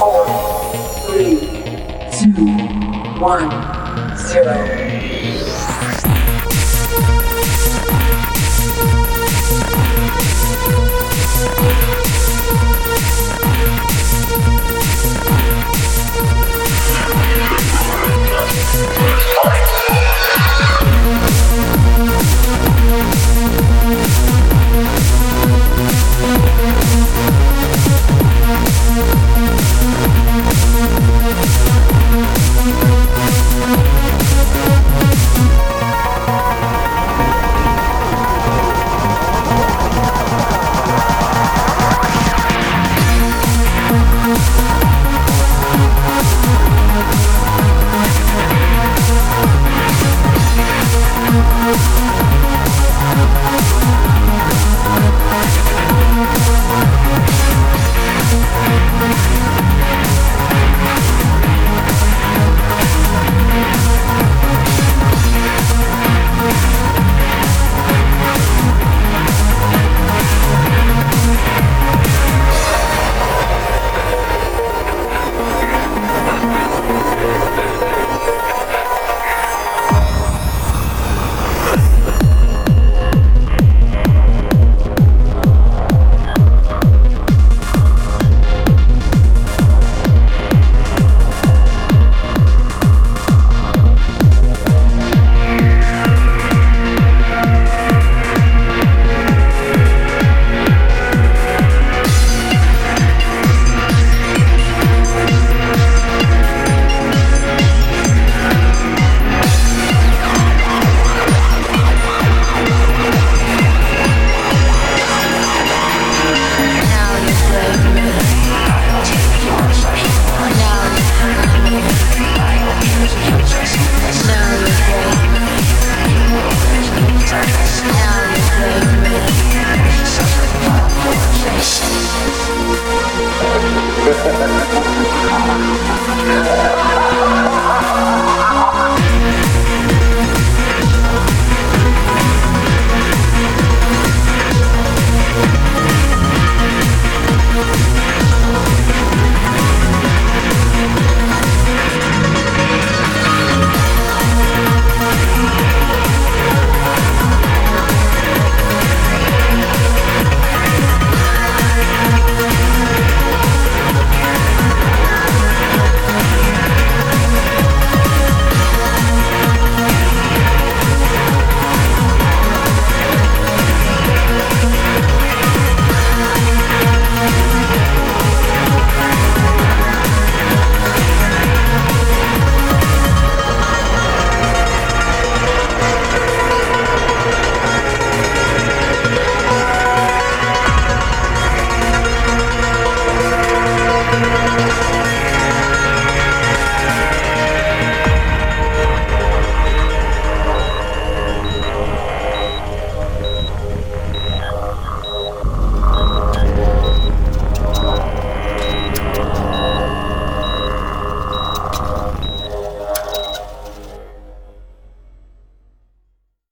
four, three, two, one, zero.